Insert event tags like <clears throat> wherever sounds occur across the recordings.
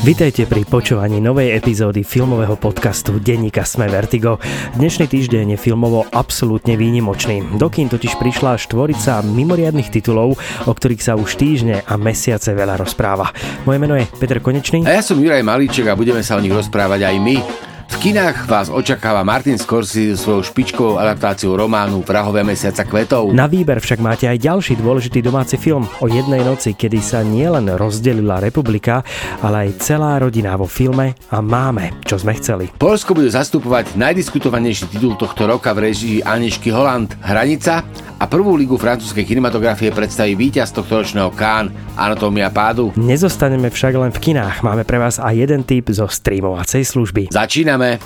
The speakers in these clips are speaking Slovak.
Vítajte pri počúvaní novej epizódy filmového podcastu Denníka Sme Vertigo. Dnešný týždeň je filmovo absolútne výnimočný. Dokým totiž prišla štvorica mimoriadných titulov, o ktorých sa už týždne a mesiace veľa rozpráva. Moje meno je Peter Konečný. A ja som Juraj Malíček a budeme sa o nich rozprávať aj my. V kinách vás očakáva Martin Scorsese svojou špičkovou adaptáciou románu Vrahové mesiaca kvetov. Na výber však máte aj ďalší dôležitý domáci film o jednej noci, kedy sa nielen rozdelila republika, ale aj celá rodina vo filme a máme, čo sme chceli. Polsko bude zastupovať najdiskutovanejší titul tohto roka v režii Anišky Holland Hranica a prvú ligu francúzskej kinematografie predstaví víťaz tohto ročného Kán Anatómia pádu. Nezostaneme však len v kinách, máme pre vás aj jeden typ zo streamovacej služby. Začíname Začíname.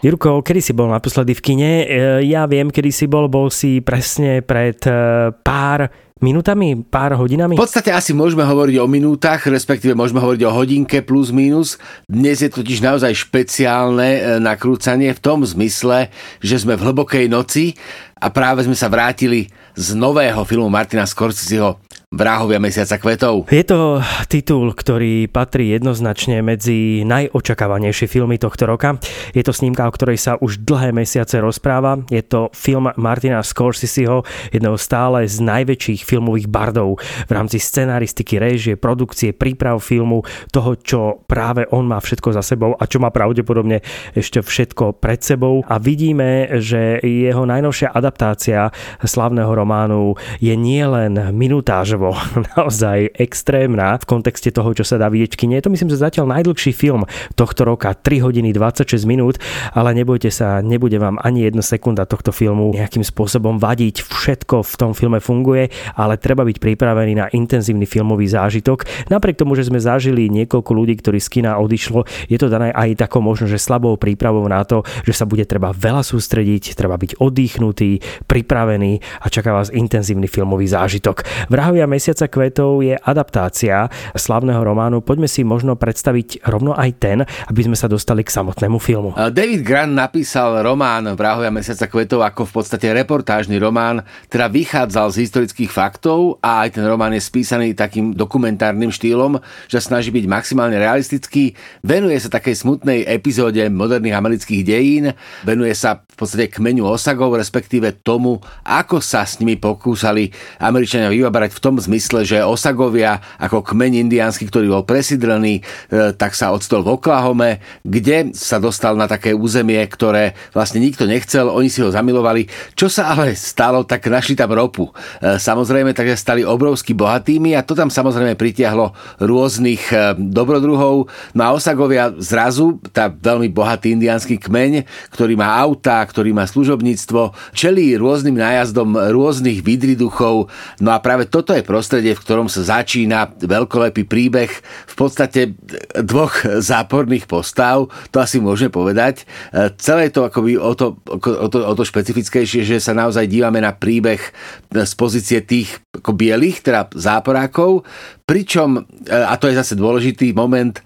Jurko, kedy si bol naposledy v kine? E, ja viem, kedy si bol, bol si presne pred e, pár minútami, pár hodinami? V podstate asi môžeme hovoriť o minútach, respektíve môžeme hovoriť o hodinke plus minus. Dnes je totiž naozaj špeciálne e, nakrúcanie v tom zmysle, že sme v hlbokej noci a práve sme sa vrátili z nového filmu Martina Scorseseho Vrahovia mesiaca kvetov. Je to titul, ktorý patrí jednoznačne medzi najočakávanejšie filmy tohto roka. Je to snímka, o ktorej sa už dlhé mesiace rozpráva. Je to film Martina Scorseseho, jedného stále z najväčších filmových bardov v rámci scenaristiky, réžie, produkcie, príprav filmu, toho, čo práve on má všetko za sebou a čo má pravdepodobne ešte všetko pred sebou. A vidíme, že jeho najnovšia adaptácia slavného románu je nielen minutáž časovo <laughs> naozaj extrémna v kontexte toho, čo sa dá vidieť v kine. Je to myslím, že zatiaľ najdlhší film tohto roka, 3 hodiny 26 minút, ale nebojte sa, nebude vám ani jedna sekunda tohto filmu nejakým spôsobom vadiť. Všetko v tom filme funguje, ale treba byť pripravený na intenzívny filmový zážitok. Napriek tomu, že sme zažili niekoľko ľudí, ktorí z kina odišlo, je to dané aj takou možno, že slabou prípravou na to, že sa bude treba veľa sústrediť, treba byť oddychnutý, pripravený a čaká vás intenzívny filmový zážitok. Vrahovia mesiaca kvetov je adaptácia slavného románu. Poďme si možno predstaviť rovno aj ten, aby sme sa dostali k samotnému filmu. David Grant napísal román Vrahovia mesiaca kvetov ako v podstate reportážny román, teda vychádzal z historických faktov a aj ten román je spísaný takým dokumentárnym štýlom, že snaží byť maximálne realistický. Venuje sa takej smutnej epizóde moderných amerických dejín, venuje sa v podstate kmeňu Osagov, respektíve tomu, ako sa s nimi pokúsali Američania vybabrať v tom tom zmysle, že Osagovia ako kmeň indiánsky, ktorý bol presídlený, e, tak sa odstol v Oklahome, kde sa dostal na také územie, ktoré vlastne nikto nechcel, oni si ho zamilovali. Čo sa ale stalo, tak našli tam ropu. E, samozrejme, takže stali obrovsky bohatými a to tam samozrejme pritiahlo rôznych e, dobrodruhov. No a Osagovia zrazu, tá veľmi bohatý indiánsky kmeň, ktorý má autá, ktorý má služobníctvo, čelí rôznym nájazdom rôznych vidriduchov. No a práve toto je prostredie, v ktorom sa začína veľkolepý príbeh v podstate dvoch záporných postav, to asi môžeme povedať. Celé to akoby o to, o to, o to špecifickejšie, že sa naozaj dívame na príbeh z pozície tých ako bielých, teda záporákov, pričom, a to je zase dôležitý moment,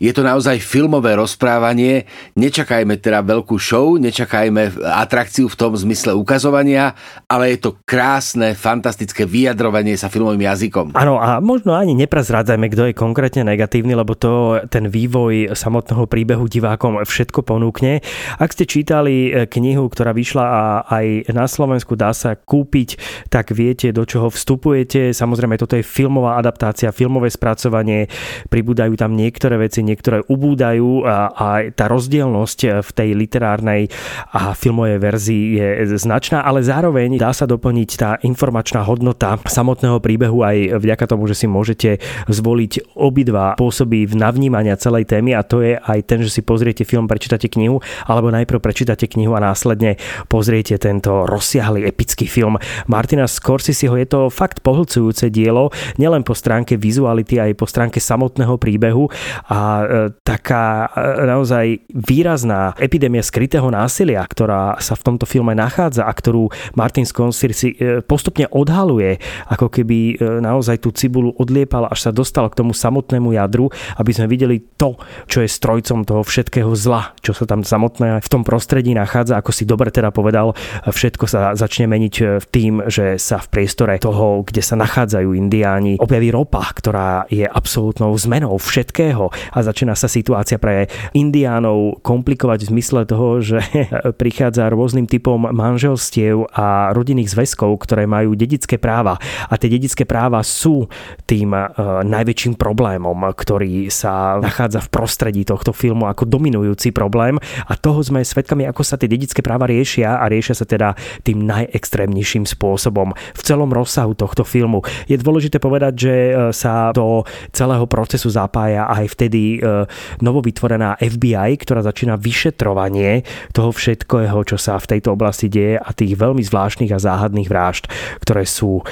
je to naozaj filmové rozprávanie. Nečakajme teda veľkú show, nečakajme atrakciu v tom zmysle ukazovania, ale je to krásne, fantastické vyjadrovanie sa filmovým jazykom. Áno, a možno ani neprazrádzajme, kto je konkrétne negatívny, lebo to ten vývoj samotného príbehu divákom všetko ponúkne. Ak ste čítali e, knihu, ktorá vyšla a aj na Slovensku dá sa kúpiť, tak viete, do čoho vstupujete. Samozrejme, toto je filmová adaptácia, filmové spracovanie, pribúdajú tam niektoré veci, niektoré ubúdajú a, a tá rozdielnosť v tej literárnej a filmovej verzii je značná, ale zároveň dá sa doplniť tá informačná hodnota samotného príbehu aj vďaka tomu, že si môžete zvoliť obidva spôsoby v navnímania celej témy a to je aj ten, že si pozriete film, prečítate knihu, alebo najprv prečítate knihu a následne pozriete tento rozsiahly epický film Martina Scorseseho. Je to fakt pohlcujúce dielo, nielen po stránke vizuality, aj po stránke samotného príbehu a taká naozaj výrazná epidémia skrytého násilia, ktorá sa v tomto filme nachádza a ktorú Martin Scorsese postupne odhaluje, ako keby naozaj tú cibulu odliepal, až sa dostal k tomu samotnému jadru, aby sme videli to, čo je strojcom toho všetkého zla, čo sa tam samotné v tom prostredí nachádza, ako si dobre teda povedal, všetko sa začne meniť v tým, že sa v priestore toho, kde sa nachádzajú indiáni, objaví ropa, ktorá je absolútnou zmenou všetkého a začína sa situácia pre indiánov komplikovať v zmysle toho, že <laughs> prichádza rôznym typom manželstiev a rodinných zväzkov, ktoré majú dedické práva. A tie dedické práva sú tým e, najväčším problémom, ktorý sa nachádza v prostredí tohto filmu ako dominujúci problém a toho sme svedkami, ako sa tie dedické práva riešia a riešia sa teda tým najextrémnejším spôsobom v celom rozsahu tohto filmu. Je dôležité povedať, že e, sa do celého procesu zapája aj vtedy e, novovytvorená FBI, ktorá začína vyšetrovanie toho všetkého, čo sa v tejto oblasti deje a tých veľmi zvláštnych a záhadných vražd, ktoré sú e,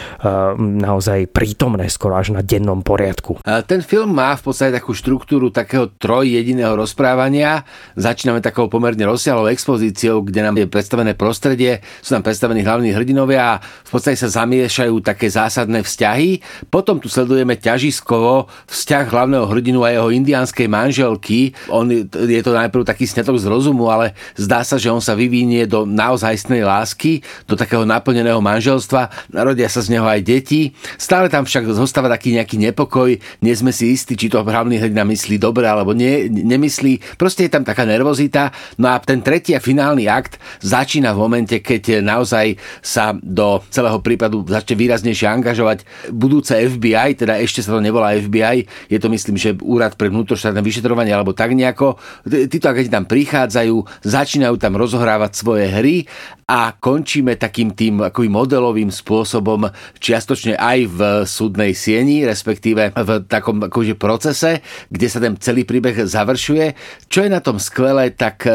naozaj prítomné skoro až na dennom poriadku. Ten film má v podstate takú štruktúru takého trojjediného rozprávania. Začíname takou pomerne rozsiahlou expozíciou, kde nám je predstavené prostredie, sú tam predstavení hlavní hrdinovia a v podstate sa zamiešajú také zásadné vzťahy. Potom tu sledujeme ťažiskovo vzťah hlavného hrdinu a jeho indianskej manželky. On je to najprv taký snetok z rozumu, ale zdá sa, že on sa vyvinie do naozajstnej lásky, do takého naplneného manželstva. Narodia sa z neho aj deti. Stále tam však zostáva taký nejaký nepokoj. Nie sme si istí, či to hlavný hrdina myslí dobre alebo nie, nemyslí. Proste je tam taká nervozita. No a ten tretí a finálny akt začína v momente, keď naozaj sa do celého prípadu začne výraznejšie angažovať budúce FBI, teda ešte sa to nevolá FBI, je to myslím, že úrad pre vnútroštátne vyšetrovanie alebo tak nejako. Títo agenti tam prichádzajú, začínajú tam rozohrávať svoje hry a končíme takým tým akoby modelovým spôsobom čiastočne aj v súdnej sieni, respektíve v takom akože procese, kde sa ten celý príbeh završuje. Čo je na tom skvelé, tak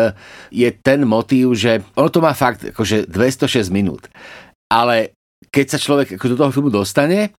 je ten motív, že ono to má fakt akože 206 minút. Ale keď sa človek do toho filmu dostane,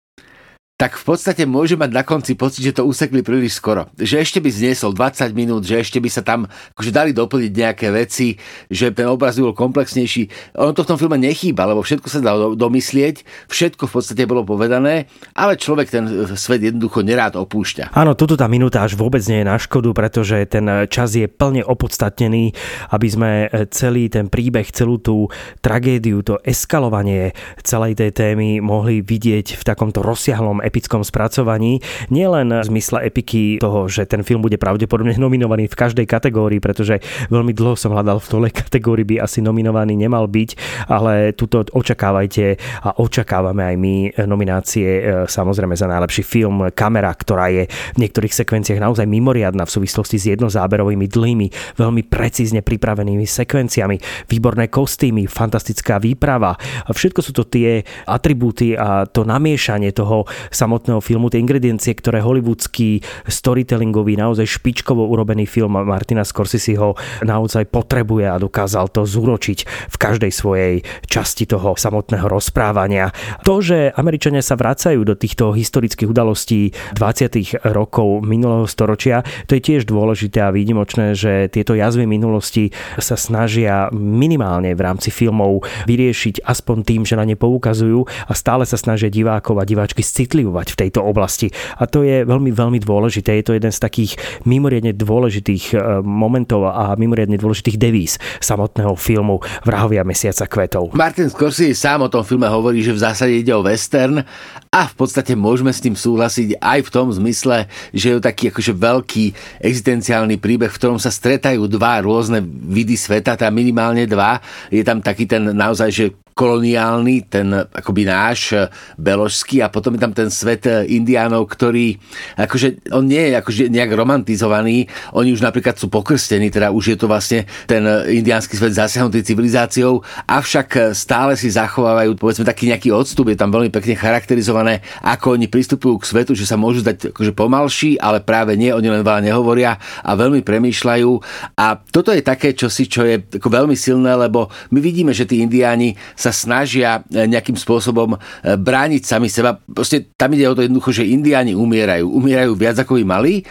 tak v podstate môže mať na konci pocit, že to usekli príliš skoro. Že ešte by zniesol 20 minút, že ešte by sa tam akože dali doplniť nejaké veci, že ten obraz bol komplexnejší. Ono to v tom filme nechýba, lebo všetko sa dalo domyslieť, všetko v podstate bolo povedané, ale človek ten svet jednoducho nerád opúšťa. Áno, toto tá minúta až vôbec nie je na škodu, pretože ten čas je plne opodstatnený, aby sme celý ten príbeh, celú tú tragédiu, to eskalovanie celej tej témy mohli vidieť v takomto rozsiahlom epickom spracovaní. Nielen v zmysle epiky toho, že ten film bude pravdepodobne <laughs> nominovaný v každej kategórii, pretože veľmi dlho som hľadal v tole kategórii by asi nominovaný nemal byť, ale tuto očakávajte a očakávame aj my nominácie e, samozrejme za najlepší film Kamera, ktorá je v niektorých sekvenciách naozaj mimoriadná v súvislosti s jednozáberovými dlhými, veľmi precízne pripravenými sekvenciami, výborné kostýmy, fantastická výprava. Všetko sú to tie atribúty a to namiešanie toho samotného filmu, tie ingrediencie, ktoré hollywoodsky storytellingový, naozaj špičkovo urobený film Martina Scorseseho naozaj potrebuje a dokázal to zúročiť v každej svojej časti toho samotného rozprávania. To, že Američania sa vracajú do týchto historických udalostí 20. rokov minulého storočia, to je tiež dôležité a výnimočné, že tieto jazvy minulosti sa snažia minimálne v rámci filmov vyriešiť aspoň tým, že na ne poukazujú a stále sa snažia divákov a diváčky citlivať ovplyvňovať v tejto oblasti. A to je veľmi, veľmi dôležité. Je to jeden z takých mimoriadne dôležitých e, momentov a mimoriadne dôležitých devíz samotného filmu Vrahovia mesiaca kvetov. Martin Scorsese sám o tom filme hovorí, že v zásade ide o western a v podstate môžeme s tým súhlasiť aj v tom zmysle, že je to taký akože veľký existenciálny príbeh, v ktorom sa stretajú dva rôzne vidy sveta, tá minimálne dva. Je tam taký ten naozaj, že koloniálny, ten akoby náš e, beložský a potom je tam ten svet e, indiánov, ktorý akože on nie je akože nejak romantizovaný, oni už napríklad sú pokrstení, teda už je to vlastne ten e, indiánsky svet zasiahnutý civilizáciou, avšak stále si zachovávajú povedzme taký nejaký odstup, je tam veľmi pekne charakterizované, ako oni pristupujú k svetu, že sa môžu zdať akože pomalší, ale práve nie, oni len veľa nehovoria a veľmi premýšľajú. A toto je také čosi, čo je ako veľmi silné, lebo my vidíme, že tí indiáni sa snažia nejakým spôsobom brániť sami seba. Proste tam ide o to jednoducho, že indiáni umierajú. Umierajú viac ako by mali,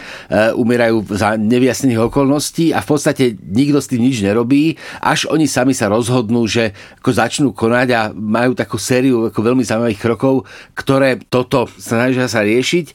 umierajú za nevyjasnených okolností a v podstate nikto s tým nič nerobí, až oni sami sa rozhodnú, že ako začnú konať a majú takú sériu ako veľmi zaujímavých krokov, ktoré toto snažia sa riešiť.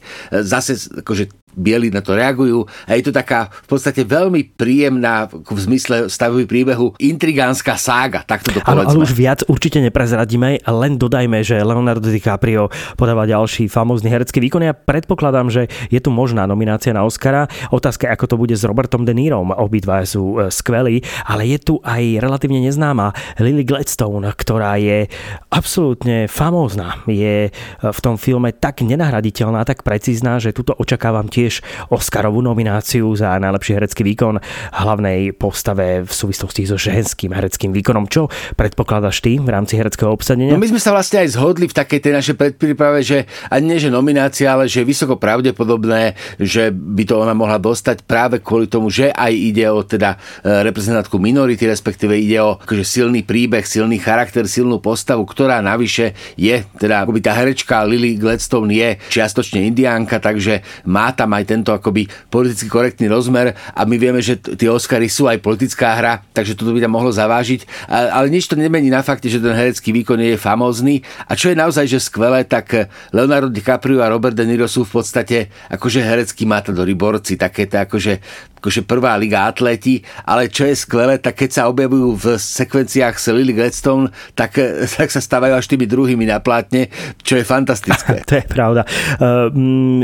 Zase akože bieli na to reagujú a je to taká v podstate veľmi príjemná v zmysle stavový príbehu intrigánska sága, takto to povedzme. Ale už viac určite neprezradíme, len dodajme, že Leonardo DiCaprio podáva ďalší famózny herecký výkon. Ja predpokladám, že je tu možná nominácia na Oscara. Otázka je, ako to bude s Robertom De Nirom. Obidva sú e, skvelí, ale je tu aj relatívne neznáma Lily Gladstone, ktorá je absolútne famózna. Je e, v tom filme tak nenahraditeľná, tak precízna, že tuto očakávam tiež tiež Oscarovú nomináciu za najlepší herecký výkon hlavnej postave v súvislosti so ženským hereckým výkonom. Čo predpokladaš ty v rámci hereckého obsadenia? No my sme sa vlastne aj zhodli v takej tej našej predpríprave, že ani nie že nominácia, ale že je vysoko pravdepodobné, že by to ona mohla dostať práve kvôli tomu, že aj ide o teda e, reprezentantku minority, respektíve ide o akože silný príbeh, silný charakter, silnú postavu, ktorá navyše je, teda akoby tá herečka Lily Gladstone je čiastočne indiánka, takže má tam tam aj tento akoby politicky korektný rozmer a my vieme, že tie Oscary sú aj politická hra, takže toto by tam mohlo zavážiť. Ale nič to nemení na fakte, že ten herecký výkon je famózny. A čo je naozaj že skvelé, tak Leonardo DiCaprio a Robert De Niro sú v podstate akože herecký matadori, borci, také to akože akože prvá liga atleti, ale čo je skvelé, tak keď sa objavujú v sekvenciách s Lily Gladstone, tak, <laughs> tak sa stávajú až tými druhými na plátne, čo je fantastické. <laughs> to je pravda. Uh,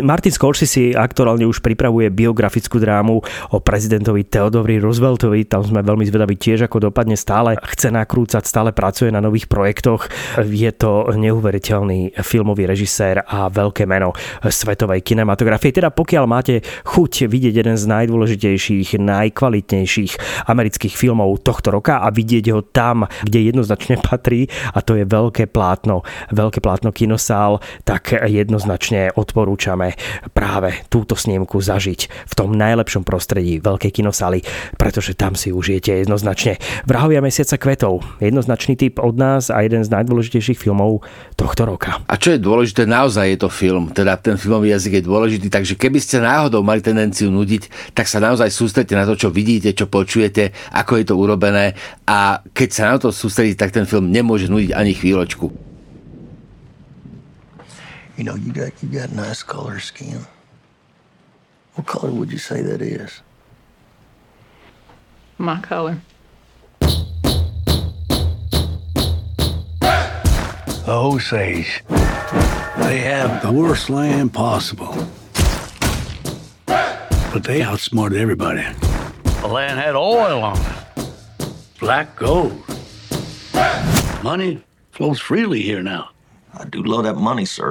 Martin Scorsese aktuálne už pripravuje biografickú drámu o prezidentovi Theodorovi Rooseveltovi, tam sme veľmi zvedaví tiež, ako dopadne stále. Chce nakrúcať, stále pracuje na nových projektoch. Je to neuveriteľný filmový režisér a veľké meno svetovej kinematografie. Teda pokiaľ máte chuť vidieť jeden z najdôležitejších najkvalitnejších amerických filmov tohto roka a vidieť ho tam, kde jednoznačne patrí a to je veľké plátno, veľké plátno kinosál, tak jednoznačne odporúčame práve túto snímku zažiť v tom najlepšom prostredí veľkej kinosály, pretože tam si užijete jednoznačne Vrahovia mesiaca kvetov. Jednoznačný typ od nás a jeden z najdôležitejších filmov tohto roka. A čo je dôležité, naozaj je to film, teda ten filmový jazyk je dôležitý, takže keby ste náhodou mali tendenciu nudiť, tak sa naozaj sústredte na to, čo vidíte, čo počujete, ako je to urobené a keď sa na to sústredíte, tak ten film nemôže nudiť ani chvíľočku. You know, you got, you got nice color skin. What color would you say that is? My color. The Osage. They have the worst land possible. but they outsmarted everybody. The land had oil on it, black gold. Money flows freely here now.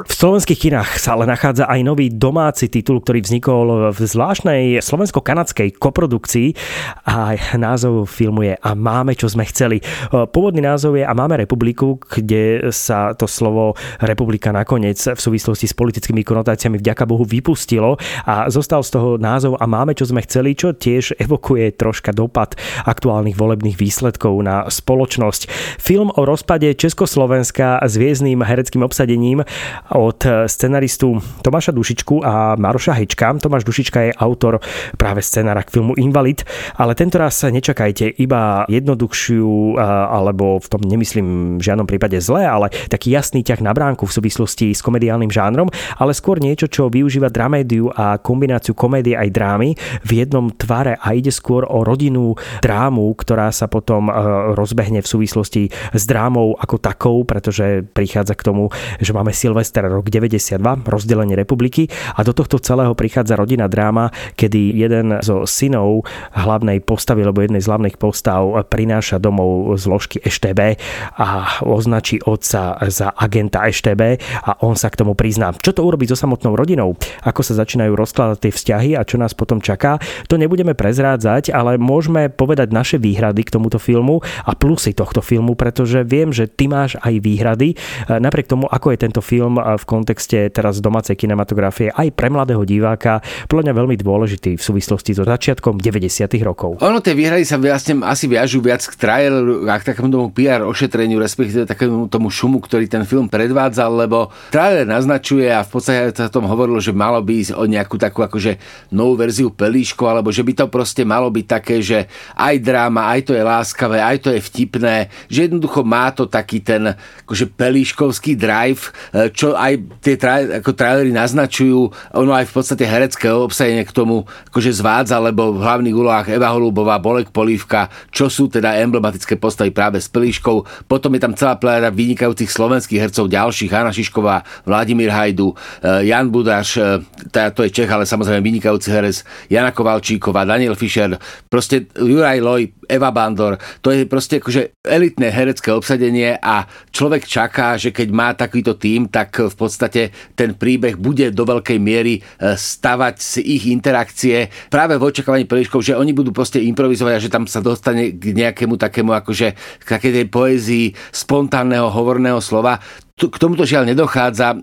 V slovenských kinách sa ale nachádza aj nový domáci titul, ktorý vznikol v zvláštnej slovensko-kanadskej koprodukcii a názov filmu je A máme, čo sme chceli. Pôvodný názov je A máme republiku, kde sa to slovo republika nakoniec v súvislosti s politickými konotáciami vďaka Bohu vypustilo a zostal z toho názov A máme, čo sme chceli, čo tiež evokuje troška dopad aktuálnych volebných výsledkov na spoločnosť. Film o rozpade Československa s viezným hereckým herečským obsadením od scenaristu Tomáša Dušičku a Maroša Hečka. Tomáš Dušička je autor práve scenára k filmu Invalid, ale tento raz nečakajte iba jednoduchšiu, alebo v tom nemyslím v žiadnom prípade zle, ale taký jasný ťah na bránku v súvislosti s komediálnym žánrom, ale skôr niečo, čo využíva dramédiu a kombináciu komédie aj drámy v jednom tvare a ide skôr o rodinnú drámu, ktorá sa potom rozbehne v súvislosti s drámou ako takou, pretože prichádza k tomu že máme Silvester rok 92, rozdelenie republiky a do tohto celého prichádza rodina dráma, kedy jeden zo synov hlavnej postavy, alebo jednej z hlavných postav prináša domov zložky EŠTB a označí otca za agenta EŠTB a on sa k tomu prizná. Čo to urobiť so samotnou rodinou? Ako sa začínajú rozkladať tie vzťahy a čo nás potom čaká? To nebudeme prezrádzať, ale môžeme povedať naše výhrady k tomuto filmu a plusy tohto filmu, pretože viem, že ty máš aj výhrady. Napriek tomu, ako je tento film v kontexte teraz domácej kinematografie aj pre mladého diváka podľa mňa veľmi dôležitý v súvislosti so začiatkom 90. rokov. Ono tie výhrady sa vlastne asi viažú viac k traileru, k takému tomu PR ošetreniu, respektíve takému tomu šumu, ktorý ten film predvádzal, lebo trailer naznačuje a v podstate sa tom hovorilo, že malo by ísť o nejakú takú akože novú verziu Pelíško, alebo že by to proste malo byť také, že aj dráma, aj to je láskavé, aj to je vtipné, že jednoducho má to taký ten akože pelíškovský drive, e, čo aj tie tra- ako trailery naznačujú, ono aj v podstate herecké obsadenie k tomu akože zvádza, lebo v hlavných úlohách Eva Holubová, Bolek Polívka, čo sú teda emblematické postavy práve s pelíškou. Potom je tam celá plejada vynikajúcich slovenských hercov ďalších, Hanna Šišková, Vladimír Hajdu, e, Jan Budaš, e, to je Čech, ale samozrejme vynikajúci herec, Jana Kovalčíková, Daniel Fischer, proste Juraj Loj, Eva Bandor, to je proste akože elitné herecké obsadenie a človek čaká, že keď má takýto tým, tak v podstate ten príbeh bude do veľkej miery e, stavať z ich interakcie práve v očakávaní príliškov, že oni budú proste improvizovať a že tam sa dostane k nejakému takému akože k takej tej poézii spontánneho hovorného slova k tomuto žiaľ nedochádza e,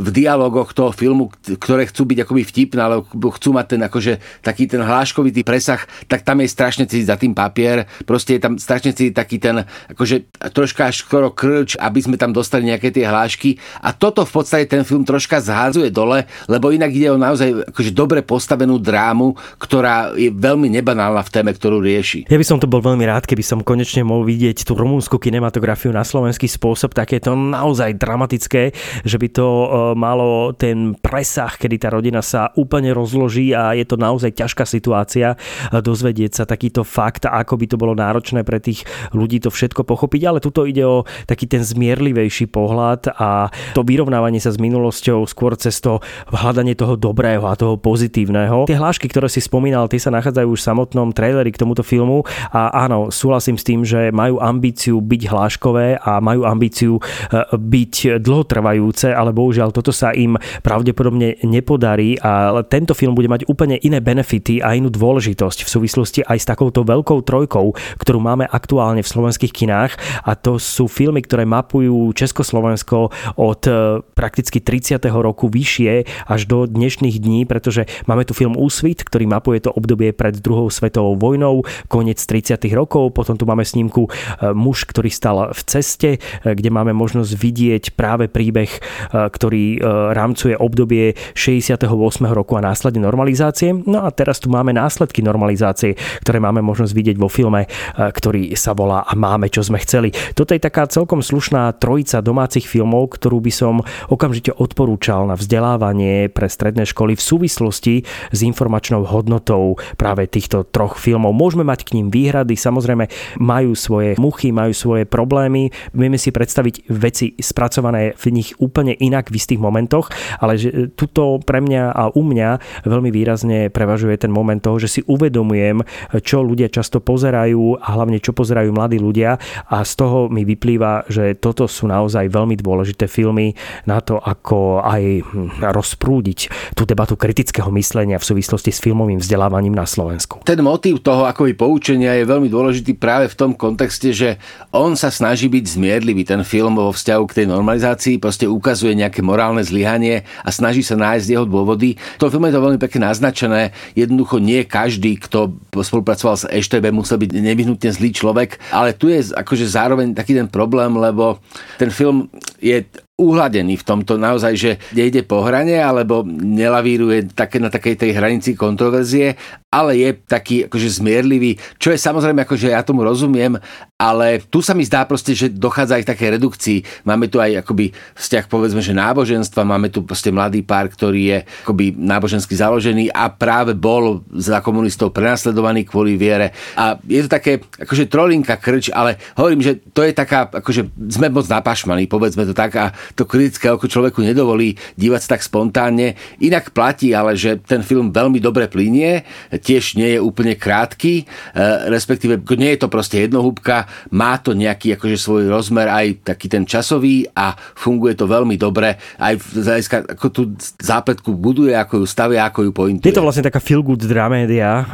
v dialogoch toho filmu, ktoré chcú byť akoby vtipné, ale chcú mať ten akože taký ten hláškovitý presah, tak tam je strašne cítiť za tým papier, proste je tam strašne cítiť taký ten akože troška až skoro krč, aby sme tam dostali nejaké tie hlášky a toto v podstate ten film troška zházuje dole, lebo inak ide o naozaj akože dobre postavenú drámu, ktorá je veľmi nebanálna v téme, ktorú rieši. Ja by som to bol veľmi rád, keby som konečne mohol vidieť tú rumúnsku kinematografiu na slovenský spôsob, takéto naozaj naozaj dramatické, že by to e, malo ten presah, kedy tá rodina sa úplne rozloží a je to naozaj ťažká situácia e, dozvedieť sa takýto fakt, ako by to bolo náročné pre tých ľudí to všetko pochopiť, ale tuto ide o taký ten zmierlivejší pohľad a to vyrovnávanie sa s minulosťou skôr cez to hľadanie toho dobrého a toho pozitívneho. Tie hlášky, ktoré si spomínal, tie sa nachádzajú už v samotnom traileri k tomuto filmu a áno, súhlasím s tým, že majú ambíciu byť hláškové a majú ambíciu e, byť byť dlhotrvajúce, ale bohužiaľ toto sa im pravdepodobne nepodarí a tento film bude mať úplne iné benefity a inú dôležitosť v súvislosti aj s takouto veľkou trojkou, ktorú máme aktuálne v slovenských kinách a to sú filmy, ktoré mapujú Československo od e, prakticky 30. roku vyššie až do dnešných dní, pretože máme tu film Úsvit, ktorý mapuje to obdobie pred druhou svetovou vojnou, koniec 30. rokov, potom tu máme snímku e, Muž, ktorý stal v ceste, e, kde máme možnosť vidieť vidieť práve príbeh, e, ktorý e, rámcuje obdobie 68. roku a následne normalizácie. No a teraz tu máme následky normalizácie, ktoré máme možnosť vidieť vo filme, e, ktorý sa volá A máme, čo sme chceli. Toto je taká celkom slušná trojica domácich filmov, ktorú by som okamžite odporúčal na vzdelávanie pre stredné školy v súvislosti s informačnou hodnotou práve týchto troch filmov. Môžeme mať k ním výhrady, samozrejme majú svoje muchy, majú svoje problémy. Vieme si predstaviť veci z spracované v nich úplne inak v istých momentoch, ale že tuto pre mňa a u mňa veľmi výrazne prevažuje ten moment toho, že si uvedomujem, čo ľudia často pozerajú a hlavne čo pozerajú mladí ľudia a z toho mi vyplýva, že toto sú naozaj veľmi dôležité filmy na to, ako aj hm, rozprúdiť tú debatu kritického myslenia v súvislosti s filmovým vzdelávaním na Slovensku. Ten motív toho ako i poučenia je veľmi dôležitý práve v tom kontexte, že on sa snaží byť zmierlivý, ten film vo vzťahu k tej normalizácii, proste ukazuje nejaké morálne zlyhanie a snaží sa nájsť jeho dôvody. To filme je to veľmi pekne naznačené. Jednoducho nie každý, kto spolupracoval s EŠTB, musel byť nevyhnutne zlý človek, ale tu je akože zároveň taký ten problém, lebo ten film je uhladený v tomto naozaj, že nejde po hrane alebo nelavíruje také na takej tej hranici kontroverzie, ale je taký akože zmierlivý, čo je samozrejme akože ja tomu rozumiem, ale tu sa mi zdá proste, že dochádza aj k takej redukcii. Máme tu aj akoby vzťah povedzme, že náboženstva, máme tu proste mladý pár, ktorý je akoby nábožensky založený a práve bol za komunistov prenasledovaný kvôli viere. A je to také akože trolinka krč, ale hovorím, že to je taká, akože sme moc napašmaní, povedzme to tak a to kritické oko človeku nedovolí dívať sa tak spontánne. Inak platí ale, že ten film veľmi dobre plinie, tiež nie je úplne krátky, e, respektíve nie je to proste jednohúbka, má to nejaký akože svoj rozmer aj taký ten časový a funguje to veľmi dobre. Aj v zajska, ako tú zápletku buduje, ako ju stavia, ako ju pointuje. Je to vlastne taká feel good dramédia.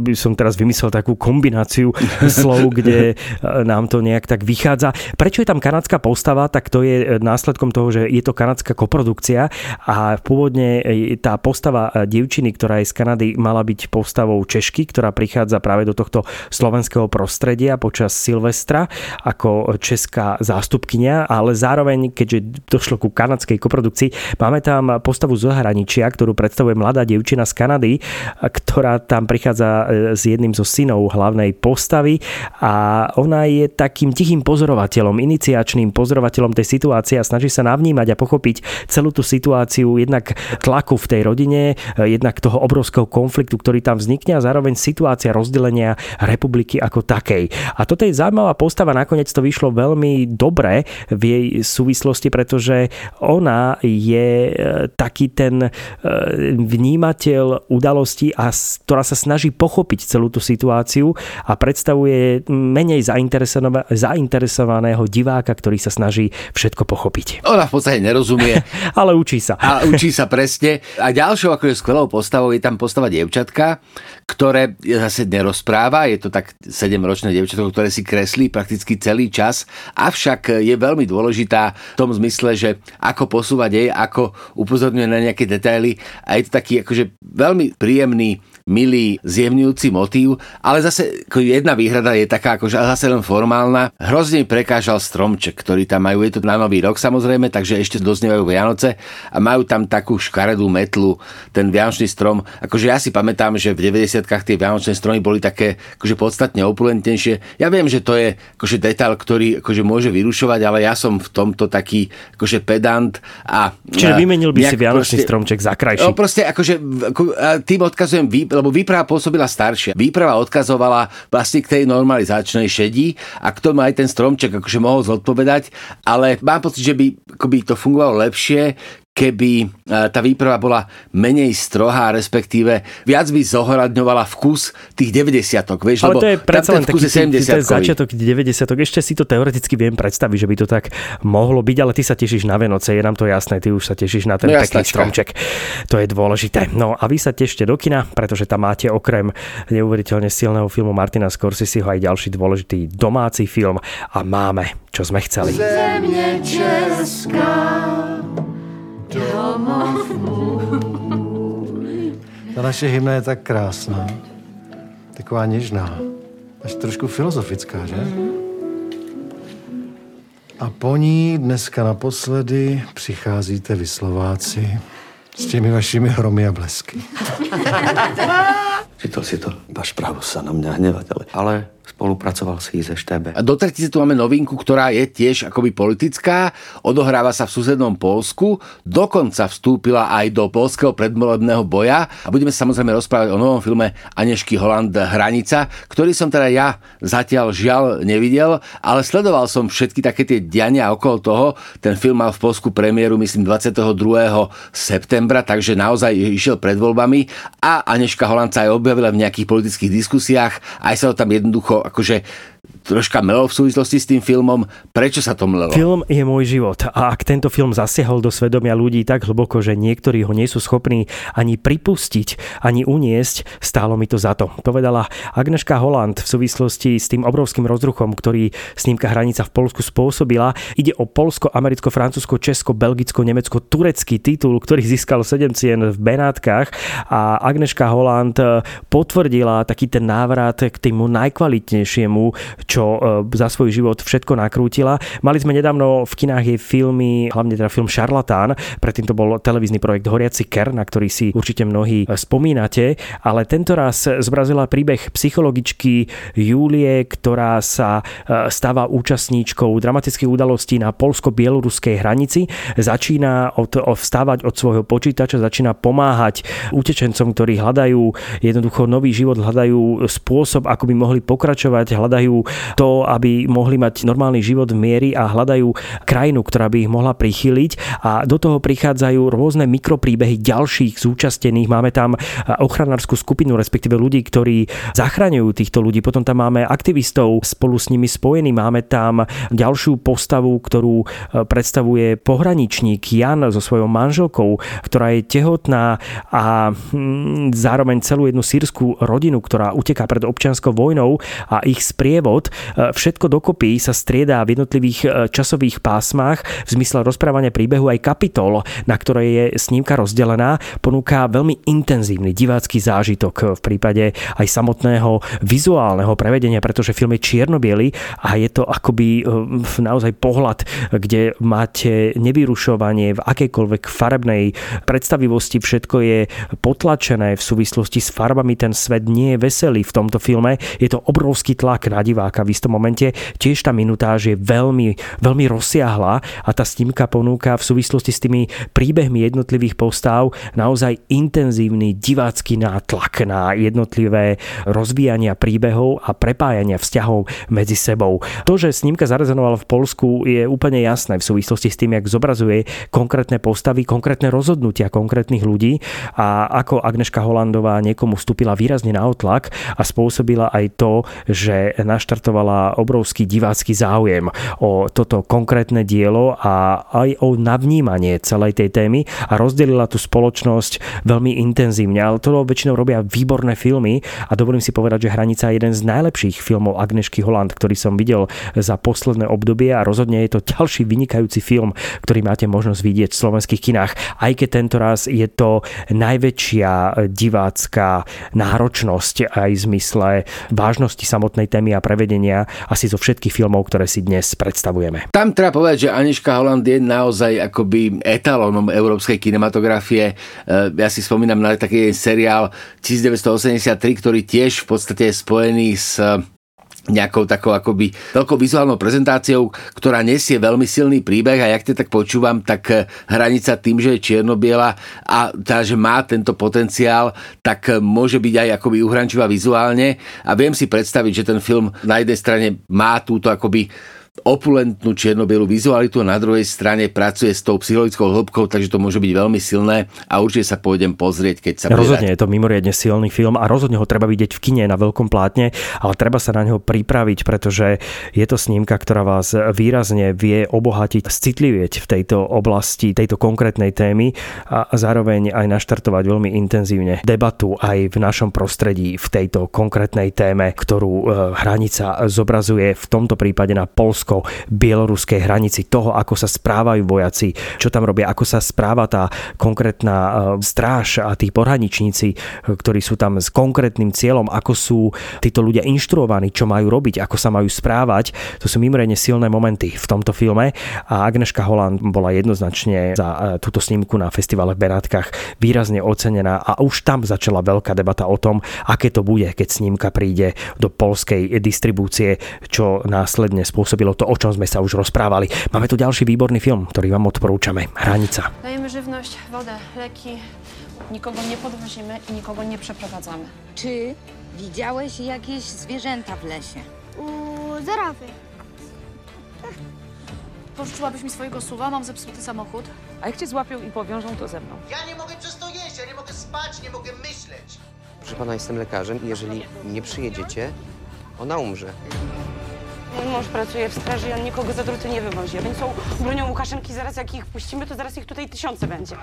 By som teraz vymyslel takú kombináciu <laughs> slov, kde nám to nejak tak vychádza. Prečo je tam kanadská postava? Tak to je následkom toho, že je to kanadská koprodukcia a pôvodne tá postava dievčiny, ktorá je z Kanady, mala byť postavou Češky, ktorá prichádza práve do tohto slovenského prostredia počas Silvestra ako česká zástupkynia, ale zároveň, keďže došlo ku kanadskej koprodukcii, máme tam postavu z zahraničia, ktorú predstavuje mladá dievčina z Kanady, ktorá tam prichádza e, s jedným zo synov hlavnej postavy a ona je takým tichým pozorovateľom, iniciačným pozorovateľom tej situácie a snaží sa navnímať a pochopiť celú tú situáciu jednak tlaku v tej rodine, e, jednak toho obrovského konfliktu, ktorý tam vznikne a zároveň situácia rozdelenia republiky ako takej. A toto je zaujímavá postava, nakoniec to vyšlo veľmi dobre v jej súvislosti, pretože ona je e, taký ten vnímateľ udalostí, a ktorá sa snaží pochopiť celú tú situáciu a predstavuje menej zainteresovaného diváka, ktorý sa snaží všetko pochopiť. Ona v podstate nerozumie. <laughs> Ale učí sa. A učí sa presne. A ďalšou akože skvelou postavou je tam postava dievčatka, ktoré zase nerozpráva. Je to tak 7-ročné dievčatko, ktoré si kreslí prakticky celý čas. Avšak je veľmi dôležitá v tom zmysle, že ako posúvať jej, ako upozorňuje na nejaké detaily. A je to taký akože veľmi príjemný milý, zjemňujúci motív, ale zase jedna výhrada je taká akože zase len formálna. Hrozne prekážal stromček, ktorý tam majú. Je to na nový rok samozrejme, takže ešte doznievajú Vianoce a majú tam takú škaredú metlu, ten vianočný strom. Akože ja si pamätám, že v 90 tie vianočné stromy boli také akože podstatne opulentnejšie. Ja viem, že to je akože detail, ktorý akože môže vyrušovať, ale ja som v tomto taký akože pedant a... Čiže vymenil by si vianočný proste, stromček za krajší. No proste akože ako, tým odkazujem lebo výprava pôsobila staršia. Výprava odkazovala vlastne k tej normalizačnej šedí a k tomu aj ten stromček akože mohol zodpovedať, ale mám pocit, že by by to fungovalo lepšie, keby e, tá výprava bola menej strohá, respektíve viac by zohľadňovala vkus tých 90 vieš, Ale to je predsa len taký 70 to je začiatok 90 Ešte si to teoreticky viem predstaviť, že by to tak mohlo byť, ale ty sa tešíš na Vianoce, je nám to jasné, ty už sa tešíš na ten no, pekný stromček. To je dôležité. No a vy sa tešte do kina, pretože tam máte okrem neuveriteľne silného filmu Martina Scorseseho aj ďalší dôležitý domáci film a máme, čo sme chceli. Země Česká. Ta naše hymna je tak krásná, taková něžná, až trošku filozofická, že? A po ní dneska naposledy přicházíte vy Slováci s těmi vašimi hromy a blesky. <laughs> Čítal si to? Máš právo sa na mňa hnevať, ale, ale spolupracoval si s EŠTB. A do tretice tu máme novinku, ktorá je tiež akoby politická, odohráva sa v susednom Polsku, dokonca vstúpila aj do polského predvolebného boja a budeme sa samozrejme rozprávať o novom filme Anešky Holand Hranica, ktorý som teda ja zatiaľ žiaľ nevidel, ale sledoval som všetky také tie diania okolo toho. Ten film mal v Polsku premiéru myslím 22. septembra, takže naozaj išiel pred voľbami a Aneška Holand sa aj objavila v nejakých politických diskusiách, aj sa to tam jednoducho akože troška melo v súvislosti s tým filmom. Prečo sa to mlelo? Film je môj život a ak tento film zasiahol do svedomia ľudí tak hlboko, že niektorí ho nie sú schopní ani pripustiť, ani uniesť, stálo mi to za to. Povedala Agneška Holland v súvislosti s tým obrovským rozruchom, ktorý snímka Hranica v Polsku spôsobila. Ide o Polsko, Americko, Francúzsko, Česko, Belgicko, Nemecko, turecký titul, ktorý získal 7 cien v Benátkach a Agneška Holland potvrdila taký ten návrat k tému najkvalitnejšiemu, čo e, za svoj život všetko nakrútila. Mali sme nedávno v kinách jej filmy, hlavne teda film Šarlatán, predtým to bol televízny projekt Horiaci ker, na ktorý si určite mnohí e, spomínate, ale tento raz zbrazila príbeh psychologičky Júlie, ktorá sa e, stáva účastníčkou dramatických udalostí na polsko-bieloruskej hranici. Začína od, vstávať od svojho počítača, začína pomáhať utečencom, ktorí hľadajú jednoducho nový život, hľadajú spôsob, ako by mohli pokračovať, hľadajú to, aby mohli mať normálny život v miery a hľadajú krajinu, ktorá by ich mohla prichyliť a do toho prichádzajú rôzne mikropríbehy ďalších zúčastnených. Máme tam ochranárskú skupinu, respektíve ľudí, ktorí zachraňujú týchto ľudí. Potom tam máme aktivistov spolu s nimi spojení. Máme tam ďalšiu postavu, ktorú e, predstavuje pohraničník Jan so svojou manželkou, ktorá je tehotná a hm, zároveň celú jednu sírskú rodinu, ktorá uteká pred občianskou vojnou a ich sprievod úvod. Všetko dokopy sa striedá v jednotlivých časových pásmach v zmysle rozprávania príbehu aj kapitol, na ktorej je snímka rozdelená, ponúka veľmi intenzívny divácky zážitok v prípade aj samotného vizuálneho prevedenia, pretože film je čierno a je to akoby naozaj pohľad, kde máte nevyrušovanie v akejkoľvek farebnej predstavivosti, všetko je potlačené v súvislosti s farbami, ten svet nie je veselý v tomto filme, je to obrovský tlak na diváka v istom momente, tiež tá minutáž je veľmi, veľmi rozsiahla a tá snímka ponúka v súvislosti s tými príbehmi jednotlivých postav naozaj intenzívny divácky nátlak na jednotlivé rozvíjania príbehov a prepájania vzťahov medzi sebou. To, že snímka zarezonovala v Polsku je úplne jasné v súvislosti s tým, jak zobrazuje konkrétne postavy, konkrétne rozhodnutia konkrétnych ľudí a ako Agneška Holandová niekomu vstúpila výrazne na otlak a spôsobila aj to, že naštartovala obrovský divácky záujem o toto konkrétne dielo a aj o navnímanie celej tej témy a rozdelila tú spoločnosť veľmi intenzívne. Ale to väčšinou robia výborné filmy a dovolím si povedať, že Hranica je jeden z najlepších filmov Agnešky Holand, ktorý som videl za posledné obdobie a rozhodne je to ďalší vynikajúci film, ktorý máte možnosť vidieť v slovenských kinách. Aj keď tento raz je to najväčšia divácká náročnosť aj v zmysle vážnosti samotnej témy a prevedenia asi zo všetkých filmov, ktoré si dnes predstavujeme. Tam treba povedať, že Aniška Holland je naozaj akoby etalónom európskej kinematografie. E, ja si spomínam na taký seriál 1983, ktorý tiež v podstate je spojený s nejakou takou akoby veľkou vizuálnou prezentáciou, ktorá nesie veľmi silný príbeh a jak te tak počúvam, tak eh, hranica tým, že je čiernobiela a tá, že má tento potenciál, tak eh, môže byť aj akoby uhrančivá vizuálne. A viem si predstaviť, že ten film na jednej strane má túto akoby opulentnú čiernobielu vizualitu a na druhej strane pracuje s tou psychologickou hĺbkou, takže to môže byť veľmi silné a určite sa pôjdem pozrieť, keď sa Rozhodne je to mimoriadne silný film a rozhodne ho treba vidieť v kine na veľkom plátne, ale treba sa na neho pripraviť, pretože je to snímka, ktorá vás výrazne vie obohatiť, citlivieť v tejto oblasti, tejto konkrétnej témy a zároveň aj naštartovať veľmi intenzívne debatu aj v našom prostredí v tejto konkrétnej téme, ktorú e, hranica zobrazuje v tomto prípade na Polsku polsko-bieloruskej hranici, toho, ako sa správajú vojaci, čo tam robia, ako sa správa tá konkrétna e, stráž a tí pohraničníci, e, ktorí sú tam s konkrétnym cieľom, ako sú títo ľudia inštruovaní, čo majú robiť, ako sa majú správať. To sú mimoriadne silné momenty v tomto filme a Agneška Holland bola jednoznačne za e, túto snímku na festivale v Benátkach výrazne ocenená a už tam začala veľká debata o tom, aké to bude, keď snímka príde do polskej distribúcie, čo následne spôsobilo to, o čom sme sa už rozprávali. Máme tu ďalší výborný film, ktorý vám odporúčame. Hranica. Dajemy żywność, wodę, leki. Nikogo nie podwozimy i nikogo nie przeprowadzamy. Czy widziałeś jakieś zwierzęta w lesie? U zarafy. Pożyczyłabyś mi swojego suwa? Mam zepsuty samochód. A jak cię złapią i powiążą, to ze mną. Ja nie mogę przez to jeść, ja nie mogę spać, nie mogę myśleć. Proszę pana, jestem lekarzem i jeżeli nie przyjedziecie, ona umrze. Mój mąż pracuje w straży i on nikogo za druty nie wywozi. Więc są bronią Łukaszenki, zaraz jak ich puścimy, to zaraz ich tutaj tysiące będzie.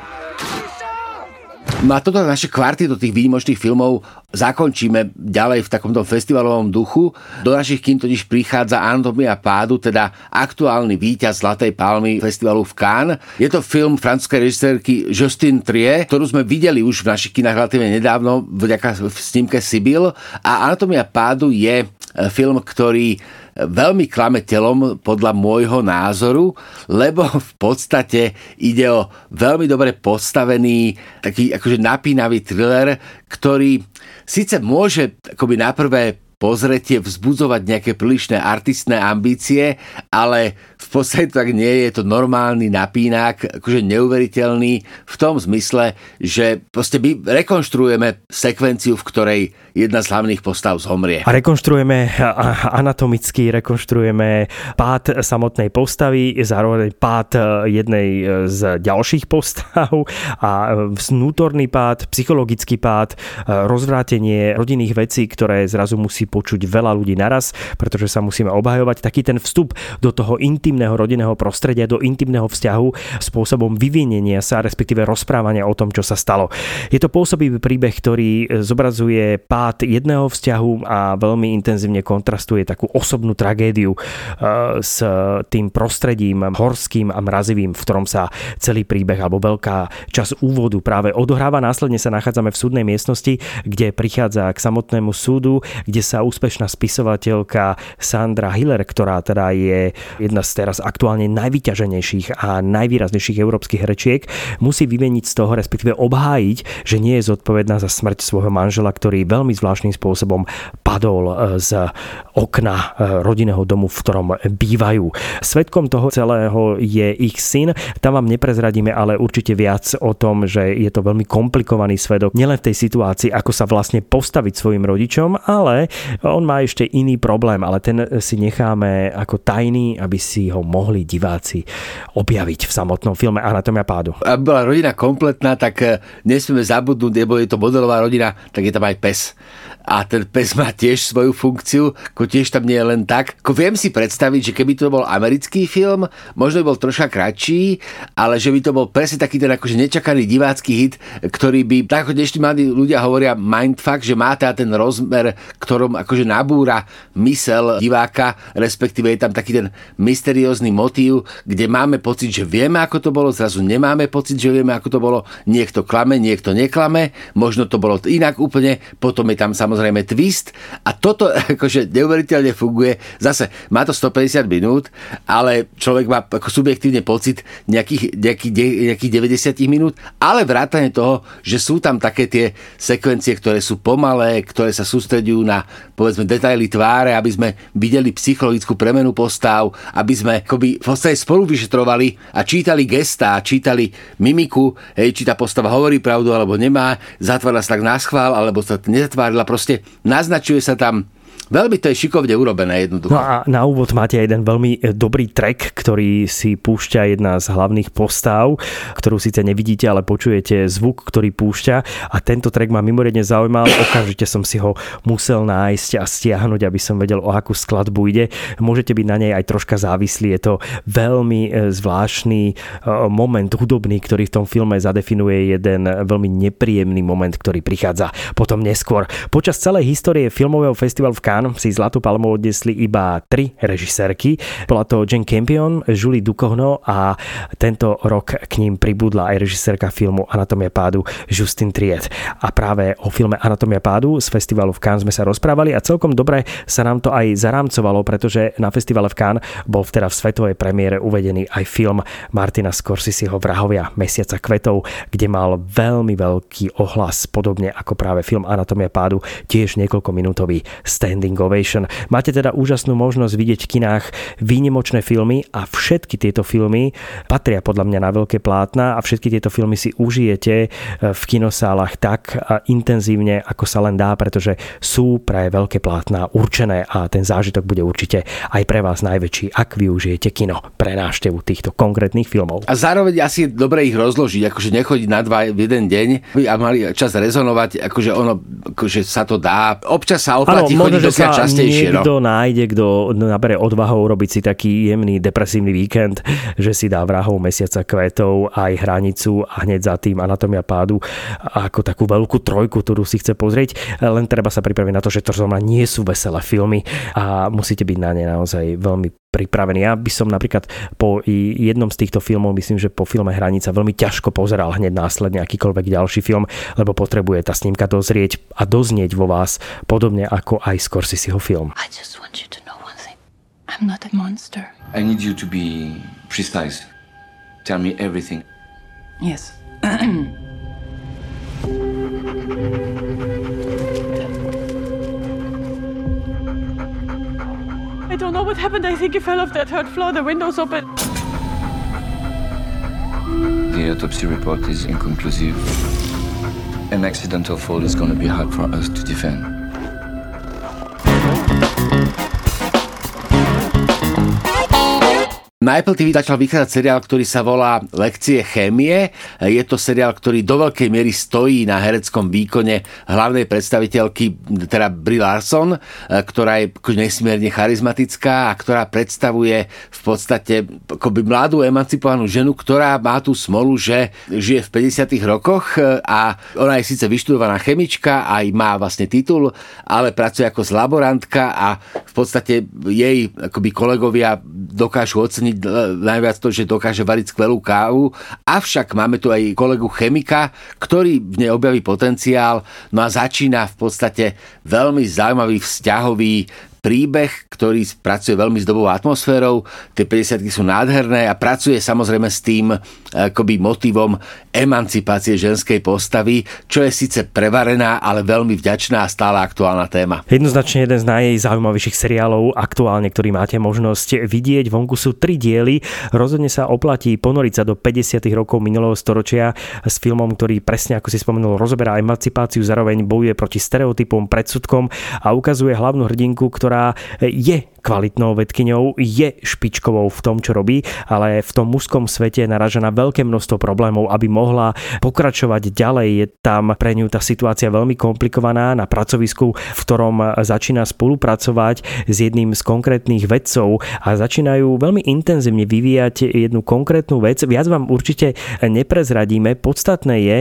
No a toto naše kvarty do tých výnimočných filmov zakončíme ďalej v takomto festivalovom duchu. Do našich kin totiž prichádza Anatomia pádu, teda aktuálny víťaz Zlatej palmy festivalu v Cannes. Je to film francúzskej režisérky Justine Trier, ktorú sme videli už v našich kinách relatívne nedávno vďaka v snímke Sibyl. A Anatomia pádu je film, ktorý veľmi klame telom podľa môjho názoru, lebo <laughs> v podstate ide o veľmi dobre postavený, taký akože napínavý thriller, ktorý síce môže akoby na prvé pozretie vzbudzovať nejaké prílišné artistné ambície, ale podstate tak nie je, to normálny napínák, akože neuveriteľný v tom zmysle, že proste my rekonštruujeme sekvenciu, v ktorej jedna z hlavných postav zomrie. A rekonštruujeme anatomicky, rekonštruujeme pád samotnej postavy, zároveň pád jednej z ďalších postav a vnútorný pád, psychologický pád, rozvrátenie rodinných vecí, ktoré zrazu musí počuť veľa ľudí naraz, pretože sa musíme obhajovať. Taký ten vstup do toho intimného intimného rodinného prostredia, do intimného vzťahu spôsobom vyvinenia sa, respektíve rozprávania o tom, čo sa stalo. Je to pôsobivý príbeh, ktorý zobrazuje pád jedného vzťahu a veľmi intenzívne kontrastuje takú osobnú tragédiu eh, s tým prostredím horským a mrazivým, v ktorom sa celý príbeh alebo veľká čas úvodu práve odohráva. Následne sa nachádzame v súdnej miestnosti, kde prichádza k samotnému súdu, kde sa úspešná spisovateľka Sandra Hiller, ktorá teda je jedna z teraz aktuálne najvyťaženejších a najvýraznejších európskych rečiek, musí vymeniť z toho, respektíve obhájiť, že nie je zodpovedná za smrť svojho manžela, ktorý veľmi zvláštnym spôsobom padol e, z okna e, rodinného domu, v ktorom bývajú. Svetkom toho celého je ich syn. Tam vám neprezradíme ale určite viac o tom, že je to veľmi komplikovaný svedok. Nielen v tej situácii, ako sa vlastne postaviť svojim rodičom, ale on má ešte iný problém, ale ten si necháme ako tajný, aby si ho mohli diváci objaviť v samotnom filme Anatomia pádu. Aby bola rodina kompletná, tak eh, nesmieme zabudnúť, lebo je to modelová rodina, tak je tam aj pes a ten pes má tiež svoju funkciu, ako tiež tam nie je len tak. Ako viem si predstaviť, že keby to bol americký film, možno by bol troška kratší, ale že by to bol presne taký ten akože nečakaný divácky hit, ktorý by, tak ako dnešní mladí ľudia hovoria mindfuck, že má teda ten rozmer, ktorom akože nabúra mysel diváka, respektíve je tam taký ten mysteriózny motív, kde máme pocit, že vieme, ako to bolo, zrazu nemáme pocit, že vieme, ako to bolo, niekto klame, niekto neklame, možno to bolo inak úplne, potom je tam samozrejme samozrejme twist a toto <laughs> akože neuveriteľne funguje. Zase má to 150 minút, ale človek má ako subjektívne pocit nejakých, nejakých, nejakých 90 minút, ale vrátane toho, že sú tam také tie sekvencie, ktoré sú pomalé, ktoré sa sústredujú na povedzme detaily tváre, aby sme videli psychologickú premenu postav, aby sme akoby v podstate spolu vyšetrovali a čítali gestá, čítali mimiku, hej, či tá postava hovorí pravdu alebo nemá, zatvárala sa tak na schvál, alebo sa nezatvárila, proste naznačuje sa tam Veľmi to je šikovne urobené jednoducho. No a na úvod máte jeden veľmi e, dobrý track, ktorý si púšťa jedna z hlavných postav, ktorú síce nevidíte, ale počujete zvuk, ktorý púšťa a tento track ma mimoriadne zaujímal. Okamžite som si ho musel nájsť a stiahnuť, aby som vedel, o akú skladbu ide. Môžete byť na nej aj troška závislí. Je to veľmi e, zvláštny e, moment hudobný, ktorý v tom filme zadefinuje jeden veľmi nepríjemný moment, ktorý prichádza potom neskôr. Počas celej histórie filmového festivalu v Cannes Cannes si Zlatú palmu odnesli iba tri režisérky. Bola to Jane Campion, Julie Ducournau a tento rok k ním pribudla aj režisérka filmu Anatomia pádu Justin Triet. A práve o filme Anatomia pádu z festivalu v Cannes sme sa rozprávali a celkom dobre sa nám to aj zarámcovalo, pretože na festivale v Cannes bol teda v svetovej premiére uvedený aj film Martina Scorseseho Vrahovia Mesiaca kvetov, kde mal veľmi veľký ohlas, podobne ako práve film Anatomia pádu, tiež niekoľko minútový standing standing ovation. Máte teda úžasnú možnosť vidieť v kinách výnimočné filmy a všetky tieto filmy patria podľa mňa na veľké plátna a všetky tieto filmy si užijete e, v kinosálach tak intenzívne, ako sa len dá, pretože sú pre veľké plátna určené a ten zážitok bude určite aj pre vás najväčší, ak využijete kino pre návštevu týchto konkrétnych filmov. A zároveň asi dobre ich rozložiť, akože nechodiť na dva v jeden deň a mali čas rezonovať, akože ono, akože sa to dá. Občas sa oplatí ano, chodiť do sa častejšie. No. Niekto no. nájde, kto nabere odvahou robiť si taký jemný depresívny víkend, že si dá vrahov mesiaca kvetov aj hranicu a hneď za tým anatomia pádu ako takú veľkú trojku, ktorú si chce pozrieť. Len treba sa pripraviť na to, že to znamená nie sú veselé filmy a musíte byť na ne naozaj veľmi pripravený. Ja by som napríklad po jednom z týchto filmov, myslím, že po filme Hranica veľmi ťažko pozeral hneď následne akýkoľvek ďalší film, lebo potrebuje tá snímka dozrieť a doznieť vo vás, podobne ako aj Scorseseho film. I just want you to know one thing. I'm not a monster. I need you to be precise. Tell me everything. Yes. <clears throat> don't know what happened. I think he fell off that third floor. The window's open. The autopsy report is inconclusive. An accidental fall is going to be hard for us to defend. Na Apple TV začal vychádzať seriál, ktorý sa volá Lekcie chémie. Je to seriál, ktorý do veľkej miery stojí na hereckom výkone hlavnej predstaviteľky, teda Brie Larson, ktorá je nesmierne charizmatická a ktorá predstavuje v podstate akoby mladú emancipovanú ženu, ktorá má tú smolu, že žije v 50 rokoch a ona je síce vyštudovaná chemička, aj má vlastne titul, ale pracuje ako laborantka a v podstate jej akoby kolegovia dokážu oceniť najviac to, že dokáže variť skvelú kávu. Avšak máme tu aj kolegu chemika, ktorý v nej objaví potenciál, no a začína v podstate veľmi zaujímavý vzťahový príbeh, ktorý pracuje veľmi s dobou atmosférou. Tie 50 sú nádherné a pracuje samozrejme s tým akoby motivom emancipácie ženskej postavy, čo je síce prevarená, ale veľmi vďačná a stále aktuálna téma. Jednoznačne jeden z najzaujímavejších seriálov aktuálne, ktorý máte možnosť vidieť. Vonku sú tri diely. Rozhodne sa oplatí ponoriť sa do 50. rokov minulého storočia s filmom, ktorý presne ako si spomenul, rozoberá emancipáciu, zároveň bojuje proti stereotypom, predsudkom a ukazuje hlavnú hrdinku, ktorá ktorá je kvalitnou vedkyňou, je špičkovou v tom, čo robí, ale v tom mužskom svete je naražená veľké množstvo problémov, aby mohla pokračovať ďalej. Je tam pre ňu tá situácia veľmi komplikovaná na pracovisku, v ktorom začína spolupracovať s jedným z konkrétnych vedcov a začínajú veľmi intenzívne vyvíjať jednu konkrétnu vec. Viac vám určite neprezradíme. Podstatné je,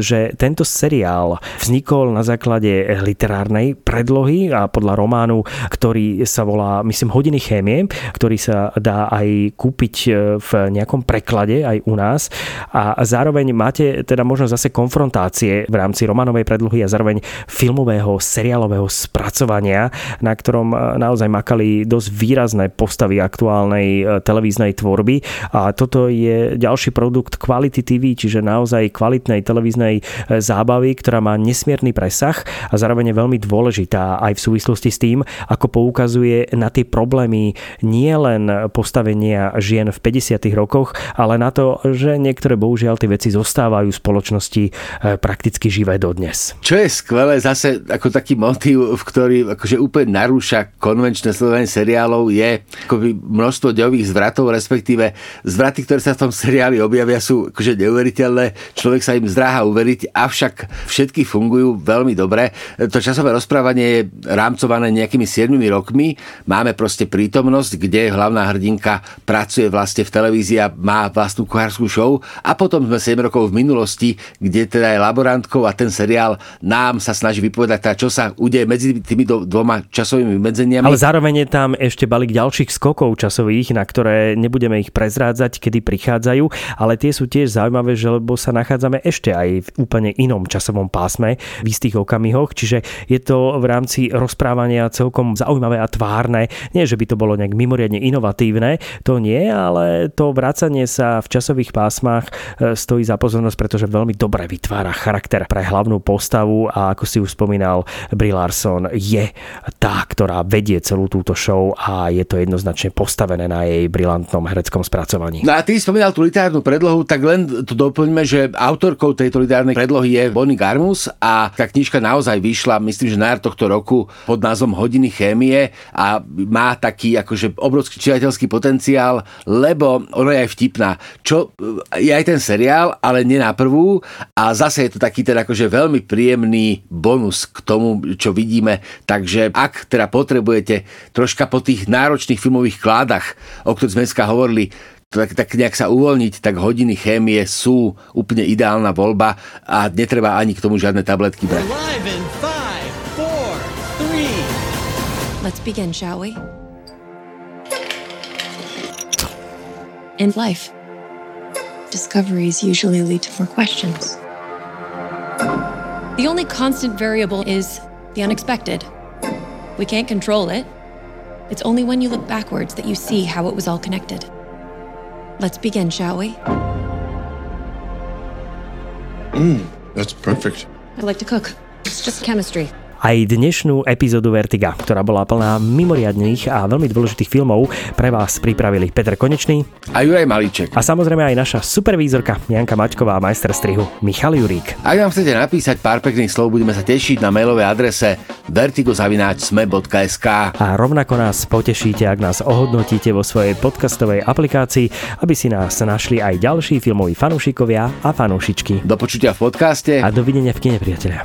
že tento seriál vznikol na základe literárnej predlohy a podľa románu, ktorý sa volá myslím, hodiny chémie, ktorý sa dá aj kúpiť e, v nejakom preklade aj u nás. A zároveň máte teda možno zase konfrontácie v rámci romanovej predlohy a zároveň filmového, seriálového spracovania, na ktorom e, naozaj makali dosť výrazné postavy aktuálnej e, televíznej tvorby. A toto je ďalší produkt Quality TV, čiže naozaj kvalitnej televíznej zábavy, ktorá má nesmierny presah a zároveň je veľmi dôležitá aj v súvislosti s tým, ako poukazuje na na tie problémy nie len postavenia žien v 50. rokoch, ale na to, že niektoré bohužiaľ tie veci zostávajú v spoločnosti e, prakticky živé dodnes. Čo je skvelé, zase ako taký motív, v ktorý akože úplne narúša konvenčné sledovanie seriálov, je akoby množstvo ďových zvratov, respektíve zvraty, ktoré sa v tom seriáli objavia, sú akože neuveriteľné. Človek sa im zdráha uveriť, avšak všetky fungujú veľmi dobre. To časové rozprávanie je rámcované nejakými 7 rokmi. Má máme proste prítomnosť, kde hlavná hrdinka pracuje vlastne v televízii a má vlastnú kuchárskú show. A potom sme 7 rokov v minulosti, kde teda je laborantkou a ten seriál nám sa snaží vypovedať, teda čo sa udeje medzi tými dvoma časovými medzeniami. Ale zároveň je tam ešte balík ďalších skokov časových, na ktoré nebudeme ich prezrádzať, kedy prichádzajú, ale tie sú tiež zaujímavé, že lebo sa nachádzame ešte aj v úplne inom časovom pásme v istých okamihoch, čiže je to v rámci rozprávania celkom zaujímavé a tvárne nie, že by to bolo nejak mimoriadne inovatívne, to nie, ale to vracanie sa v časových pásmach e, stojí za pozornosť, pretože veľmi dobre vytvára charakter pre hlavnú postavu a ako si už spomínal, Brie Larson je tá, ktorá vedie celú túto show a je to jednoznačne postavené na jej brilantnom hereckom spracovaní. No a ty spomínal tú literárnu predlohu, tak len to doplňme, že autorkou tejto literárnej predlohy je Bonnie Garmus a tá knižka naozaj vyšla, myslím, že na tohto roku pod názvom Hodiny chémie a má taký akože obrovský čitateľský potenciál, lebo ona je aj vtipná. Čo je aj ten seriál, ale nie na prvú a zase je to taký teda akože veľmi príjemný bonus k tomu, čo vidíme. Takže ak teda potrebujete troška po tých náročných filmových kládach, o ktorých sme dneska hovorili, tak, tak nejak sa uvoľniť, tak hodiny chémie sú úplne ideálna voľba a netreba ani k tomu žiadne tabletky brať. Let's begin, shall we? In life, discoveries usually lead to more questions. The only constant variable is the unexpected. We can't control it. It's only when you look backwards that you see how it was all connected. Let's begin, shall we? Mmm, that's perfect. I like to cook. It's just chemistry. Aj dnešnú epizódu Vertiga, ktorá bola plná mimoriadných a veľmi dôležitých filmov, pre vás pripravili Peter Konečný a Juraj Malíček. A samozrejme aj naša supervízorka Janka Mačková a majster strihu Michal Jurík. Ak nám chcete napísať pár pekných slov, budeme sa tešiť na mailovej adrese vertigozavináčsme.sk A rovnako nás potešíte, ak nás ohodnotíte vo svojej podcastovej aplikácii, aby si nás našli aj ďalší filmoví fanúšikovia a fanúšičky. Do počutia v podcaste a dovidenia v kine, priatelia.